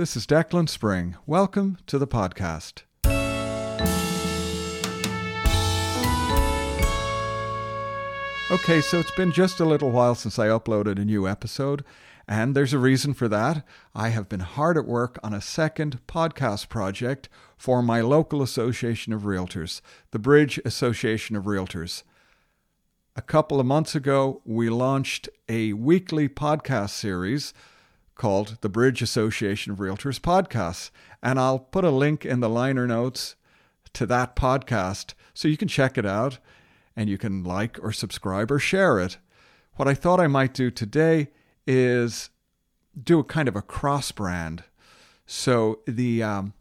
This is Declan Spring. Welcome to the podcast. Okay, so it's been just a little while since I uploaded a new episode, and there's a reason for that. I have been hard at work on a second podcast project for my local association of realtors, the Bridge Association of Realtors. A couple of months ago, we launched a weekly podcast series called the Bridge Association of Realtors Podcasts, and I'll put a link in the liner notes to that podcast so you can check it out and you can like or subscribe or share it. What I thought I might do today is do a kind of a cross brand. So the um,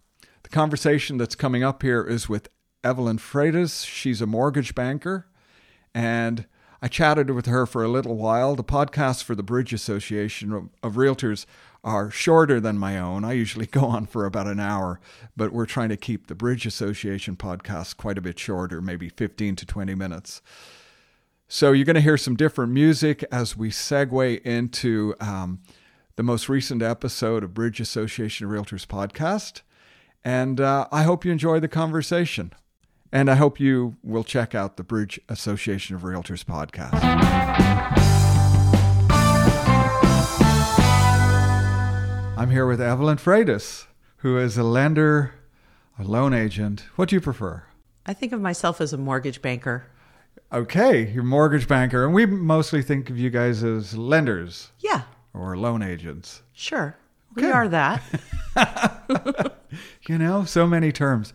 the conversation that's coming up here is with Evelyn Freitas. She's a mortgage banker, and I chatted with her for a little while. The podcasts for the Bridge Association of, of Realtors are shorter than my own. I usually go on for about an hour, but we're trying to keep the Bridge Association podcast quite a bit shorter, maybe 15 to 20 minutes. So you're going to hear some different music as we segue into um, the most recent episode of Bridge Association of Realtors podcast. And uh, I hope you enjoy the conversation. And I hope you will check out the Bridge Association of Realtors podcast. I'm here with Evelyn Freitas, who is a lender, a loan agent. What do you prefer? I think of myself as a mortgage banker. Okay, you're a mortgage banker, and we mostly think of you guys as lenders Yeah, or loan agents. sure. We are that. You know, so many terms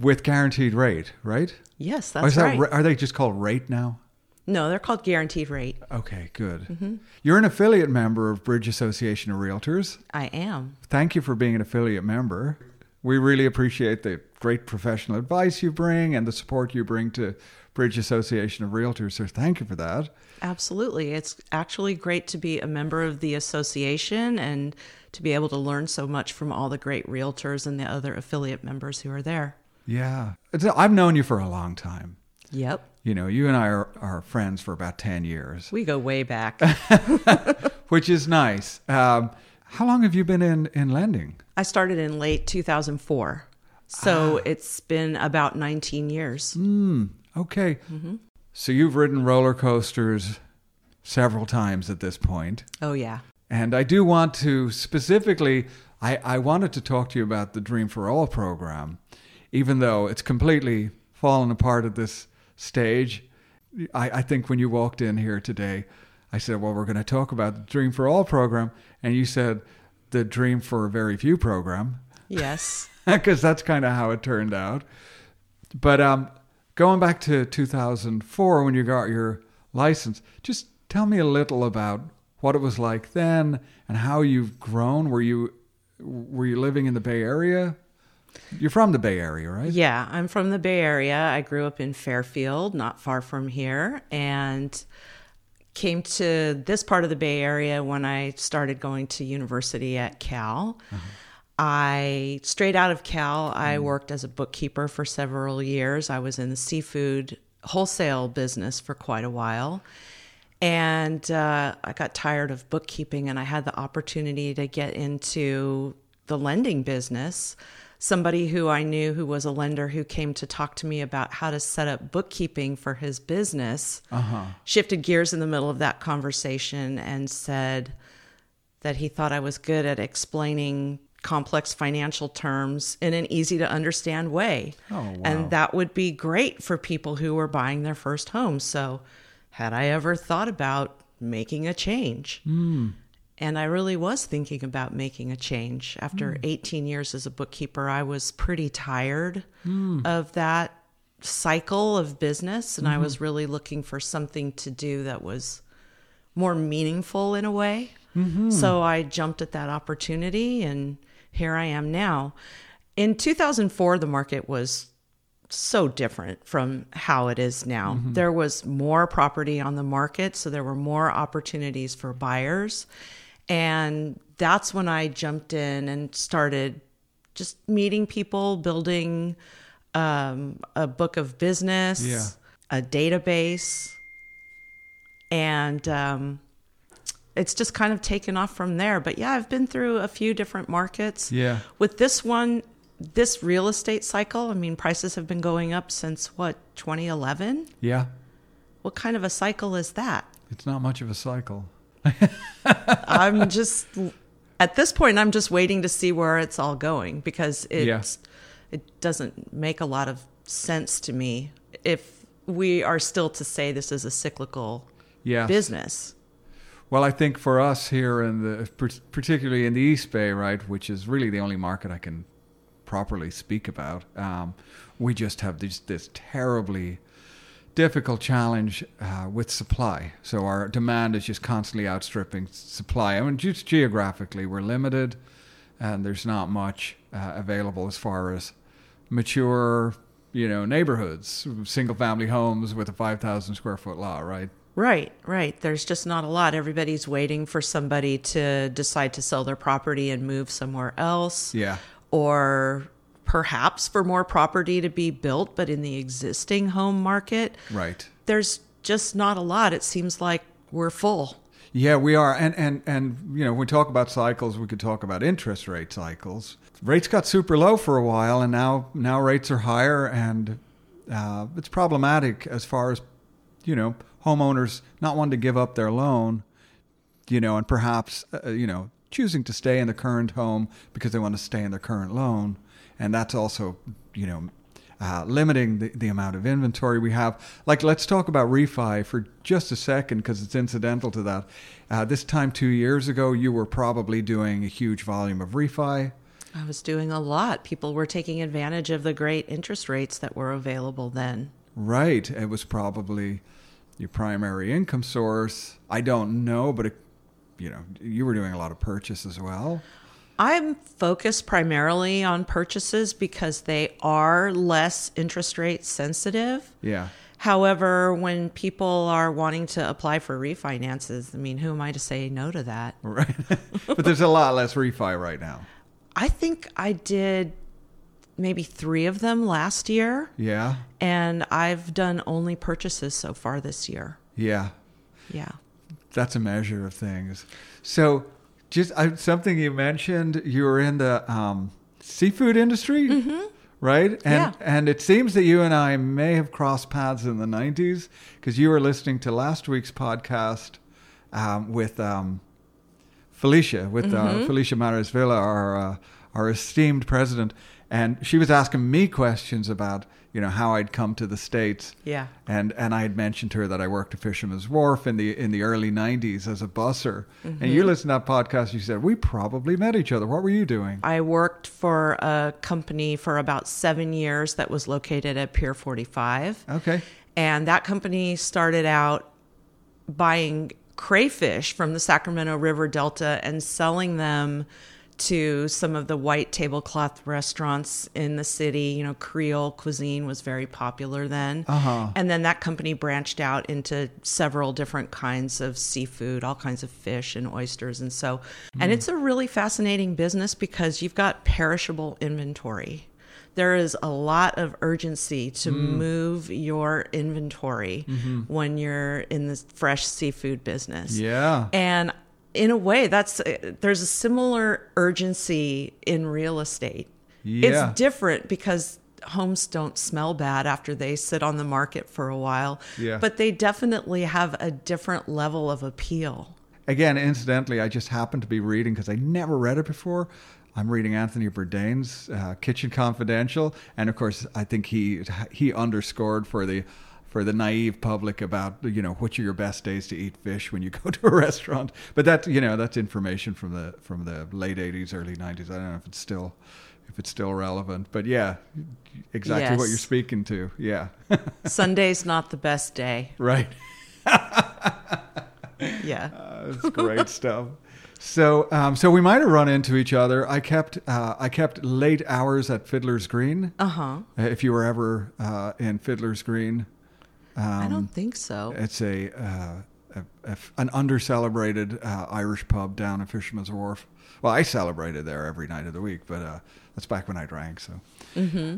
with guaranteed rate, right? yes, that's that right. are they just called rate now? no, they're called guaranteed rate. Okay, good. Mm-hmm. You're an affiliate member of Bridge Association of Realtors. I am. Thank you for being an affiliate member. We really appreciate the great professional advice you bring and the support you bring to Bridge Association of Realtors. So thank you for that. Absolutely. It's actually great to be a member of the association and to be able to learn so much from all the great realtors and the other affiliate members who are there. Yeah. It's- I've known you for a long time. Yep. You know, you and I are, are friends for about 10 years, We go way back. which is nice. Um, how long have you been in, in lending? I started in late 2004. So ah. it's been about 19 years. Hmm. Okay. Mm-hmm. So you've ridden roller coasters several times at this point. Oh, yeah. And I do want to specifically, I, I wanted to talk to you about the Dream for All program, even though it's completely fallen apart at this stage. I, I think when you walked in here today, I said, Well, we're going to talk about the Dream for All program. And you said, The Dream for Very Few program, Yes. because that's kind of how it turned out. But um, going back to 2004 when you got your license, just tell me a little about what it was like then and how you've grown. Were you were you living in the Bay Area? You're from the Bay Area, right? Yeah, I'm from the Bay Area. I grew up in Fairfield, not far from here, and came to this part of the Bay Area when I started going to university at Cal. I straight out of Cal, I worked as a bookkeeper for several years. I was in the seafood wholesale business for quite a while. And uh, I got tired of bookkeeping and I had the opportunity to get into the lending business. Somebody who I knew who was a lender who came to talk to me about how to set up bookkeeping for his business uh-huh. shifted gears in the middle of that conversation and said that he thought I was good at explaining complex financial terms in an easy to understand way. Oh, wow. And that would be great for people who were buying their first home. So, had I ever thought about making a change? Hmm. And I really was thinking about making a change. After hmm. 18 years as a bookkeeper, I was pretty tired hmm. of that cycle of business. And I mm-hmm. was really looking for something to do that was more meaningful in a way. Mm-hmm. So I jumped at that opportunity and here I am now. In 2004, the market was so different from how it is now. Mm-hmm. There was more property on the market, so there were more opportunities for buyers. And that's when I jumped in and started just meeting people, building um, a book of business, Yeah. a database. And um, it's just kind of taken off from there. But yeah, I've been through a few different markets. Yeah. With this one, this real estate cycle, I mean, prices have been going up since what, 2011? Yeah. What kind of a cycle is that? It's not much of a cycle. I'm just at this point I'm just waiting to see where it's all going because it's Yeah. it doesn't make a lot of sense to me if we are still to say this is a cyclical Yeah. business. Well, I think for us here in the, particularly in the East Bay, right, which is really the only market I can properly speak about, um, we just have this, this terribly difficult challenge uh, with supply. So our demand is just constantly outstripping supply. I mean, just geographically, we're limited, and there's not much uh, available as far as mature, you know, neighborhoods, single-family homes with a 5,000 square foot lot, right? Right, right. There's just not a lot. Everybody's waiting for somebody to decide to sell their property and move somewhere else. Yeah. Or perhaps for more property to be built, but in the existing home market, Right. there's just not a lot. It seems like we're full. Yeah, we are, and and and you know, when we talk about cycles, we could talk about interest rate cycles. Rates got super low for a while, and now now rates are higher, and uh, it's problematic as far as you know homeowners not wanting to give up their loan, you know, and perhaps uh, you know choosing to stay in the current home because they want to stay in their current loan, and that's also you know uh, limiting the, the amount of inventory we have. Like, let's talk about refi for just a second because it's incidental to that. Uh, this time two years ago, you were probably doing a huge volume of refi. I was doing a lot. People were taking advantage of the great interest rates that were available then. Right. It was probably your primary income source. I don't know, but it, you know, you were doing a lot of purchase as well. I'm focused primarily on purchases because they are less interest rate sensitive. Yeah. However, when people are wanting to apply for refinances, I mean, who am I to say no to that? Right. but there's a lot less refi right now. I think I did maybe three of them last year, Yeah. and I've done only purchases so far this year. Yeah. Yeah. that's a measure of things. So, just I, something you mentioned, you were in the um, seafood industry, right? And Yeah. and it seems that you and I may have crossed paths in the '90s because you were listening to last week's podcast um, with um, Felicia, with uh, Felicia Maris Villa, our uh, our esteemed president, and she was asking me questions about you know how I'd come to the states. Yeah. And and I had mentioned to her that I worked at Fisherman's Wharf in the in the early '90s as a busser. And Mm-hmm. you listened to that podcast. You said we probably met each other. What were you doing? I worked for a company for about seven years that was located at Pier 45. Okay. And that company started out buying crayfish from the Sacramento River Delta and selling them to some of the white tablecloth restaurants in the city. You know, Creole cuisine was very popular then. Uh-huh. And then that company branched out into several different kinds of seafood, all kinds of fish and oysters. And so, and hmm. it's a really fascinating business because you've got perishable inventory. There is a lot of urgency to hmm. move your inventory mm-hmm. when you're in the fresh seafood business. Yeah. And in a way, that's there's a similar urgency in real estate. Yeah. It's different because homes don't smell bad after they sit on the market for a while. Yeah. But they definitely have a different level of appeal. Again, incidentally, I just happened to be reading because I never read it before. I'm reading Anthony Bourdain's uh, Kitchen Confidential, and of course, I think he he underscored for the for the naive public about you know which are your best days to eat fish when you go to a restaurant. But that you know that's information from the from the late '80s, early '90s. I don't know if it's still if it's still relevant, but yeah, exactly what you're speaking to. Yeah, Sunday's not the best day. right. Yeah. Uh, That's great stuff. So, um, so we might have run into each other. I kept, uh, I kept late hours at Fiddler's Green. Uh huh. Uh, If you were ever uh, in Fiddler's Green, I um, don't think so. it's a, uh, a, a an under-celebrated uh, Irish pub down at Fisherman's Wharf. Well, I celebrated there every night of the week, but uh, that's back when I drank. So,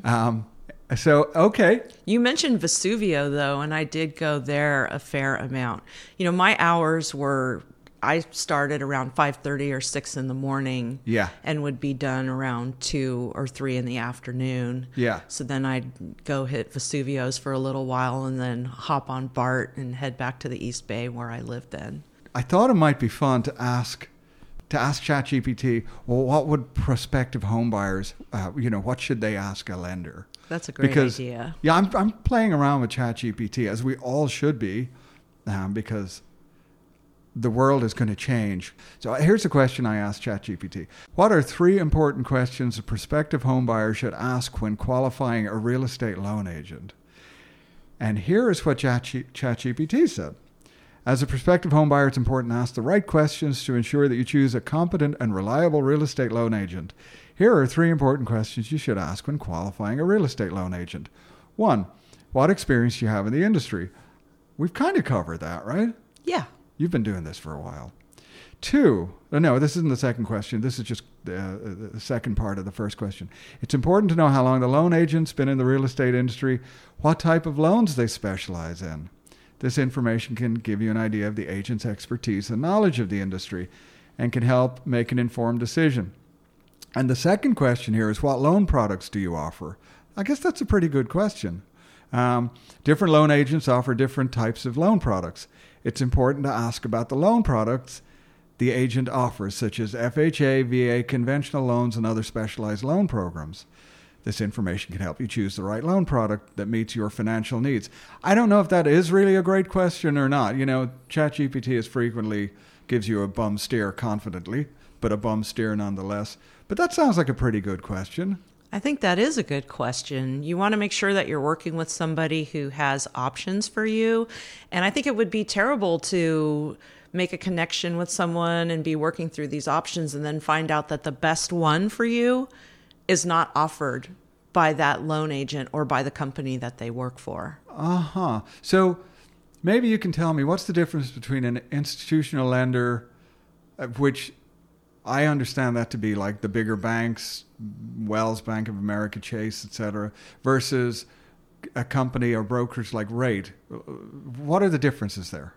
um, so okay, You mentioned Vesuvio though, and I did go there a fair amount. You know, my hours were I started around 5:30 or 6 in the morning. Yeah. And would be done around 2 or 3 in the afternoon. Yeah. So then I'd go hit Vesuvio's for a little while and then hop on BART and head back to the East Bay where I lived then. I thought it might be fun to ask to ask ChatGPT, well, what would prospective homebuyers, uh, you know, what should they ask a lender? That's a great because, idea. Yeah, I'm, I'm playing around with ChatGPT as we all should be, um, because the world is going to change. So uh, here's a question I asked ChatGPT: What are three important questions a prospective homebuyer should ask when qualifying a real estate loan agent? And here is what ChatGPT said. As a prospective homebuyer, it's important to ask the right questions to ensure that you choose a competent and reliable real estate loan agent. Here are three important questions you should ask when qualifying a real estate loan agent. One, what experience do you have in the industry? We've kind of covered that, right? Yeah. You've been doing this for a while. Two, uh, no, this isn't the second question. This is just the, uh, the second part of the first question. It's important to know how long the loan agent's been in the real estate industry, what type of loans they specialize in. This information can give you an idea of the agent's expertise and knowledge of the industry and can help make an informed decision. And the second question here is what loan products do you offer? I guess that's a pretty good question. Um, different loan agents offer different types of loan products. It's important to ask about the loan products the agent offers, such as FHA, VA, conventional loans, and other specialized loan programs. This information can help you choose the right loan product that meets your financial needs. I don't know if that is really a great question or not. You know, ChatGPT is frequently gives you a bum steer confidently, but a bum steer nonetheless. But that sounds like a pretty good question. I think that is a good question. You want to make sure that you're working with somebody who has options for you. And I think it would be terrible to make a connection with someone and be working through these options and then find out that the best one for you is not offered by that loan agent or by the company that they work for. Uh huh. So maybe you can tell me what's the difference between an institutional lender, uh, which I understand that to be like the bigger banks, Wells, Bank of America, Chase, etc., versus a company or brokers like Rate. What are the differences there?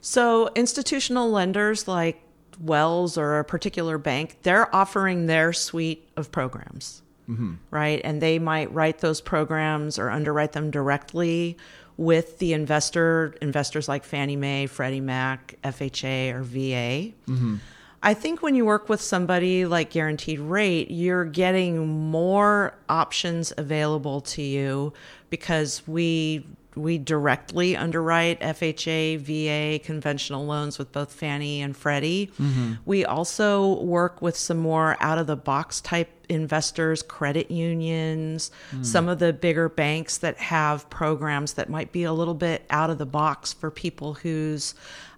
So, institutional lenders like Wells or a particular bank, they're offering their suite of programs, mm-hmm. right? And they might write those programs or underwrite them directly with the investor, investors like Fannie Mae, Freddie Mac, FHA, or VA. Mm-hmm. I think when you work with somebody like Guaranteed Rate, you're getting more options available to you because we we directly underwrite FHA, VA, conventional loans with both Fannie and Freddie. Mm-hmm. We also work with some more out of the box type investors, credit unions, mm. some of the bigger banks that have programs that might be a little bit out of the box for people whose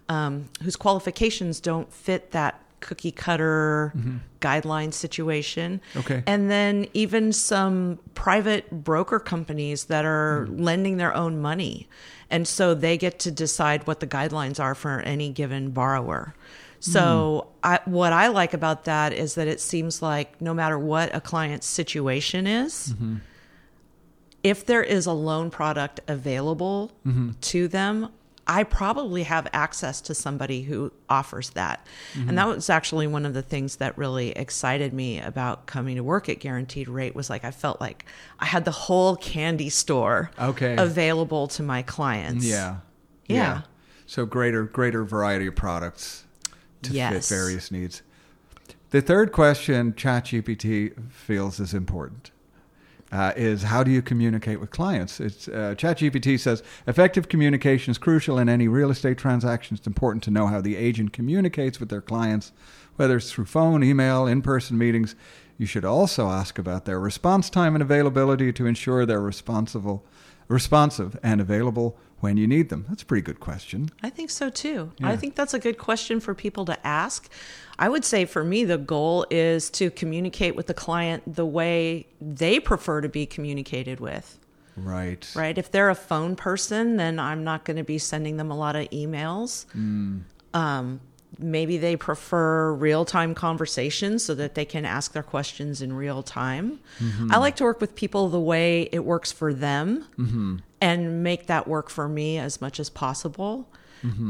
um, whose qualifications don't fit that cookie cutter mm-hmm. guideline situation. Okay. And then even some private broker companies that are mm-hmm. lending their own money. And so they get to decide what the guidelines are for any given borrower. So, mm. I, what I like about that is that it seems like no matter what a client's situation is, mm-hmm. if there is a loan product available mm-hmm. to them, I probably have access to somebody who offers that. Mm-hmm. And that was actually one of the things that really excited me about coming to work at Guaranteed Rate was like I felt like I had the whole candy store okay. available to my clients. Yeah. Yeah. yeah. So greater greater variety of products to yes. fit various needs. The third question ChatGPT feels is important uh, is how do you communicate with clients? It's uh, ChatGPT says effective communication is crucial in any real estate transaction. It's important to know how the agent communicates with their clients, whether it's through phone, email, in-person meetings. You should also ask about their response time and availability to ensure they're responsible, responsive and available when you need them? That's a pretty good question. I think so too. Yeah. I think that's a good question for people to ask. I would say for me, the goal is to communicate with the client the way they prefer to be communicated with. Right. Right. If they're a phone person, then I'm not going to be sending them a lot of emails. Mm. Um, maybe they prefer real time conversations so that they can ask their questions in real time. Mm-hmm. I like to work with people the way it works for them mm-hmm. and make that work for me as much as possible.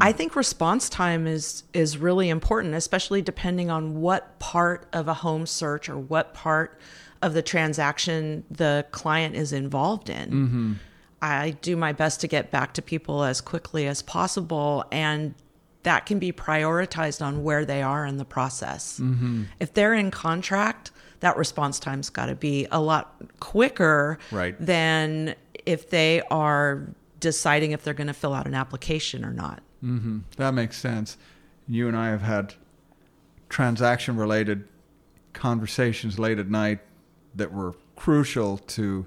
I think response time is is really important, especially depending on what part of a home search or what part of the transaction the client is involved in. I do my best to get back to people as quickly as possible and that can be prioritized on where they are in the process. If they're in contract, that response time's got to be a lot quicker Right. than if they are deciding if they're going to fill out an application or not. hmm That makes sense. You and I have had transaction related conversations late at night that were crucial to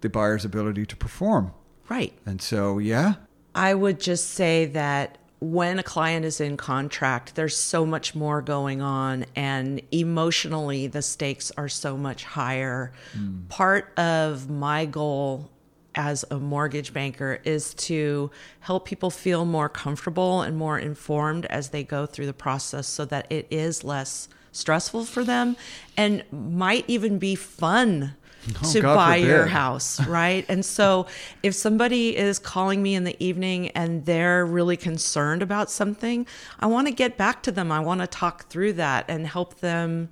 the buyer's ability to perform. Right. And so, yeah, I would just say that when a client is in contract, there's so much more going on, and emotionally, the stakes are so much higher. Hmm. Part of my goal as a mortgage banker is to help people feel more comfortable and more informed as they go through the process so that it is less stressful for them and might even be fun Oh, to God buy your house, right? and so if somebody is calling me in the evening and they're really concerned about something, I want to get back to them. I want to talk through that and help them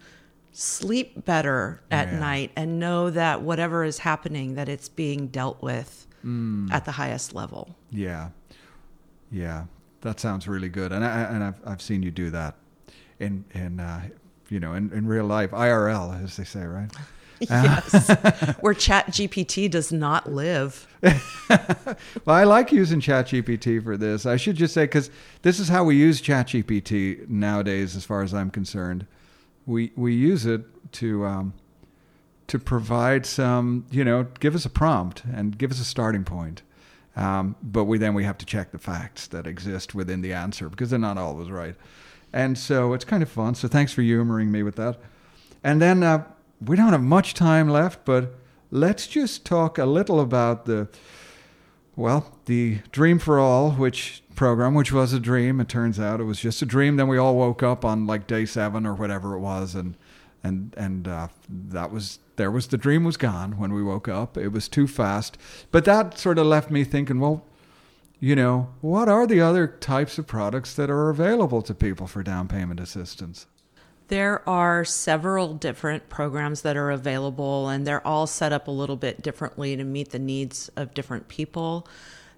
sleep better at Yeah. night and know that whatever is happening that it's being dealt with Mm. at the highest level. yeah, yeah, that sounds really good. And I and I've I've seen you do that in in uh, you know in, in real life, IRL, as they say, right? yes. Where ChatGPT does not live. Well, I like using ChatGPT for this. I should just say because this is how we use ChatGPT nowadays, as far as I'm concerned. We we use it to um, to provide some, you know, give us a prompt and give us a starting point. Um, but we then we have to check the facts that exist within the answer because they're not always right. And so it's kind of fun. So thanks for humoring me with that. And then uh, we don't have much time left, but let's just talk a little about the well, the Dream for All, which program, which was a dream, it turns out it was just a dream. Then we all woke up on like day seven or whatever it was, and and and uh, that was there was the dream was gone when we woke up. It was too fast, but that sort of left me thinking, well, you know, what are the other types of products that are available to people for down payment assistance? There are several different programs that are available, and they're all set up a little bit differently to meet the needs of different people.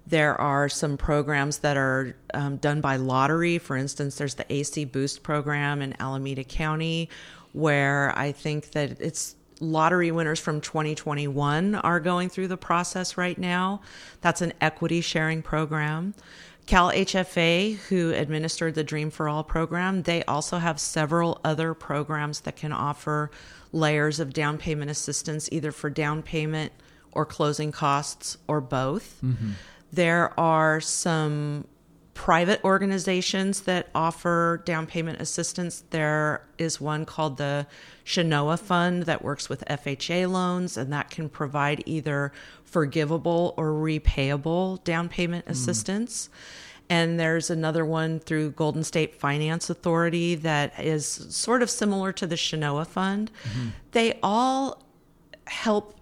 There are some programs that are um, done by lottery. For instance, there's the AC Boost program in Alameda County, where I think that it's lottery winners from 2021 are going through the process right now. That's an equity sharing program. CalHFA, who administered the Dream for All program, they also have several other programs that can offer layers of down payment assistance, either for down payment or closing costs or both. Mm-hmm. There are some private organizations that offer down payment assistance. There is one called the Chenoa Fund that works with FHA loans, and that can provide either forgivable or repayable down payment hmm. assistance. And there's another one through Golden State Finance Authority that is sort of similar to the Chenoa Fund. Mm-hmm. They all help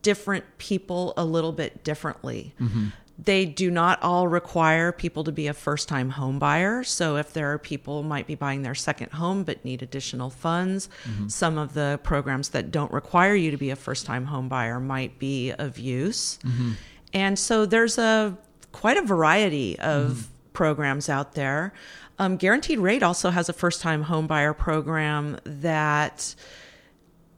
different people a little bit differently. Mm-hmm. They do not all require people to be a first time home buyer. So if there are people who might be buying their second home but need additional funds, mm-hmm. some of the programs that don't require you to be a first time home buyer might be of use. Mm-hmm. And so there's a quite a variety of mm-hmm. programs out there. Um, Guaranteed Rate also has a first time home buyer program that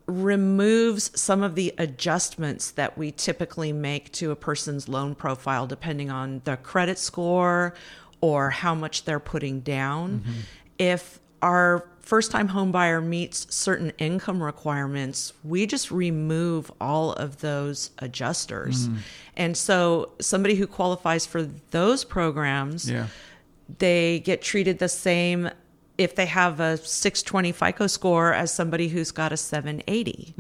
removes some of the adjustments that we typically make to a person's loan profile depending on the credit score or how much they're putting down. Mm-hmm. If our first time homebuyer meets certain income requirements, we just remove all of those adjusters. Mm-hmm. And so somebody who qualifies for those programs Yeah. they get treated the same if they have a 620 FICO score as somebody who's got a 780,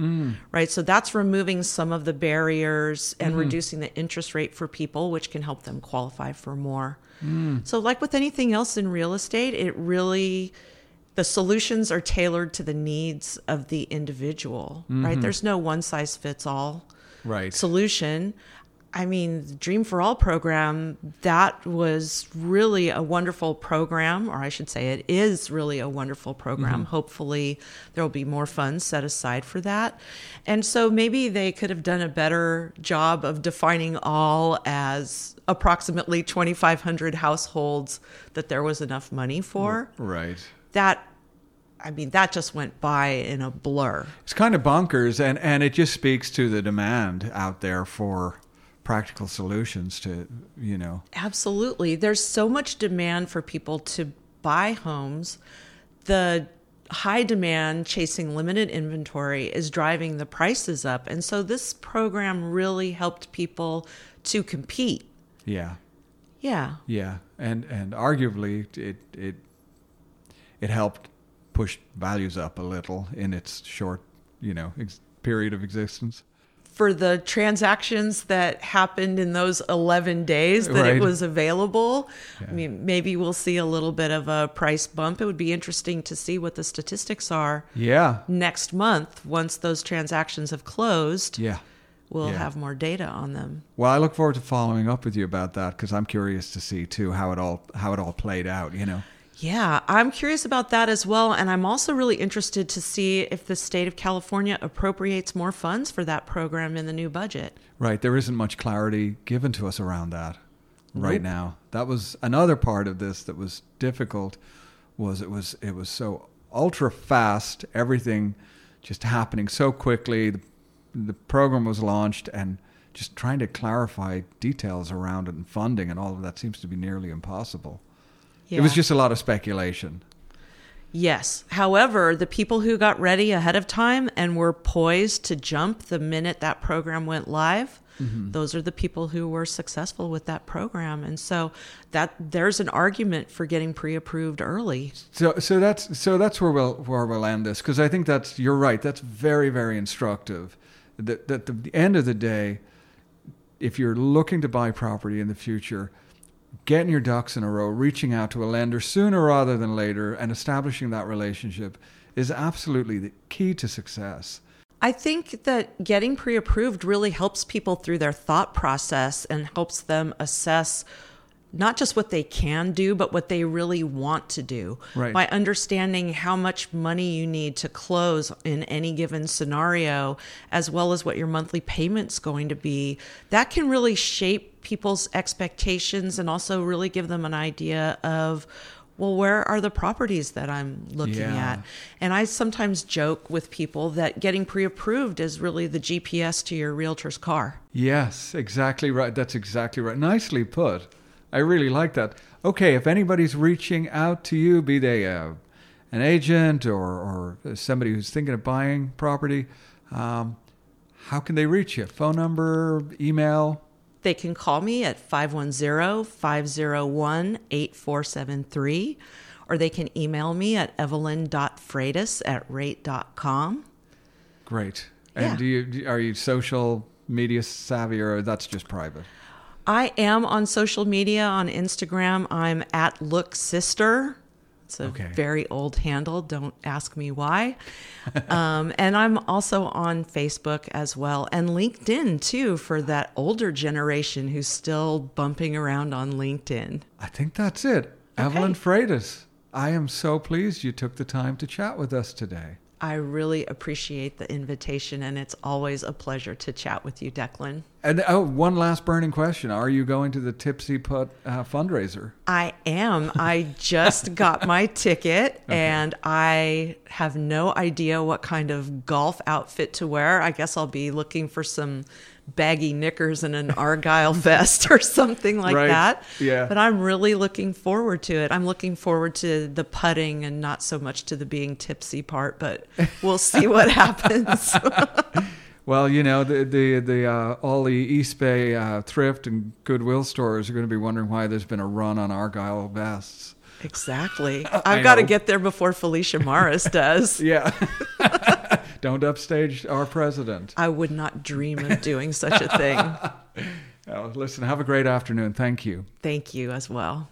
right? So that's removing some of the barriers and mm-hmm. reducing the interest rate for people, which can help them qualify for more. Mm. So, like with anything else in real estate, it really the solutions are tailored to the needs of the individual, right? Mm-hmm. There's no one size fits all Right. solution. I mean, the Dream for All program, that was really a wonderful program, or I should say, it is really a wonderful program. Mm-hmm. Hopefully, there will be more funds set aside for that. And so maybe they could have done a better job of defining all as approximately 2,500 households that there was enough money for. Right. That, I mean, that just went by in a blur. It's kind of bonkers, and, and it just speaks to the demand out there for practical solutions to, you know. Absolutely. There's so much demand for people to buy homes. The high demand chasing limited inventory is driving the prices up. And so this program really helped people to compete. Yeah. Yeah. Yeah. And and arguably it it it helped push values up a little in its short, you know, ex- period of existence. For the transactions that happened in those 11 days that Right. it was available, Yeah. I mean, maybe we'll see a little bit of a price bump. It would be interesting to see what the statistics are Yeah. next month once those transactions have closed. Yeah. we'll Yeah. have more data on them. Well, I look forward to following up with you about that because I'm curious to see too how it all how it all played out. You know. Yeah, I'm curious about that as well. And I'm also really interested to see if the state of California appropriates more funds for that program in the new budget. Right. There isn't much clarity given to us around that right Nope. now. That was another part of this that was difficult was it was it was so ultra fast, everything just happening so quickly. The, the program was launched and just trying to clarify details around it and funding and all of that seems to be nearly impossible. It was just a lot of speculation. Yes. However, the people who got ready ahead of time and were poised to jump the minute that program went live, mm-hmm. those are the people who were successful with that program. And so that there's an argument for getting pre-approved early. So, so that's so that's where we'll where we'll end this because I think that's you're right. That's very very instructive. That that at the end of the day, if you're looking to buy property in the future, getting your ducks in a row, reaching out to a lender sooner rather than later, and establishing that relationship is absolutely the key to success. I think that getting pre approved really helps people through their thought process and helps them assess not just what they can do, but what they really want to do. Right. By understanding how much money you need to close in any given scenario, as well as what your monthly payment's going to be, that can really shape people's expectations and also really give them an idea of. Well, where are the properties that I'm looking Yeah. at? And I sometimes joke with people that getting pre approved is really the GPS to your realtor's car. Yes, exactly right. That's exactly right. Nicely put. I really like that. Okay, if anybody's reaching out to you, be they uh, an agent or, or somebody who's thinking of buying property, um, how can they reach you? Phone number, email? They can call me at 510 501 8473, or they can email me at evelyn.freitas at rate.com. Great. And Yeah. do you are you social media savvy or that's just private? I am on social media on Instagram. I'm at Look Sister. It's a Okay. very old handle. Don't ask me why. um, and I'm also on Facebook as well and LinkedIn too for that older generation who's still bumping around on LinkedIn. I think that's it. Evelyn Freitas, I am so pleased you took the time to chat with us today. I really appreciate the invitation, and it's always a pleasure to chat with you, Declan. And oh, one last burning question: Are you going to the Tipsy Putt uh, fundraiser? I am. I just got my ticket and I have no idea what kind of golf outfit to wear. I guess I'll be looking for some baggy knickers and an argyle vest or something like Right. that. Yeah. But I'm really looking forward to it. I'm looking forward to the putting and not so much to the being tipsy part, but we'll see what happens. Well, you know, the the the uh, all the East Bay uh, thrift and Goodwill stores are going to be wondering why there's been a run on Argyle vests. exactly. I've got to get there before Felicia Morris does. Yeah. Don't upstage our president. I would not dream of doing such a thing. Oh, listen, have a great afternoon. Thank you. Thank you as well.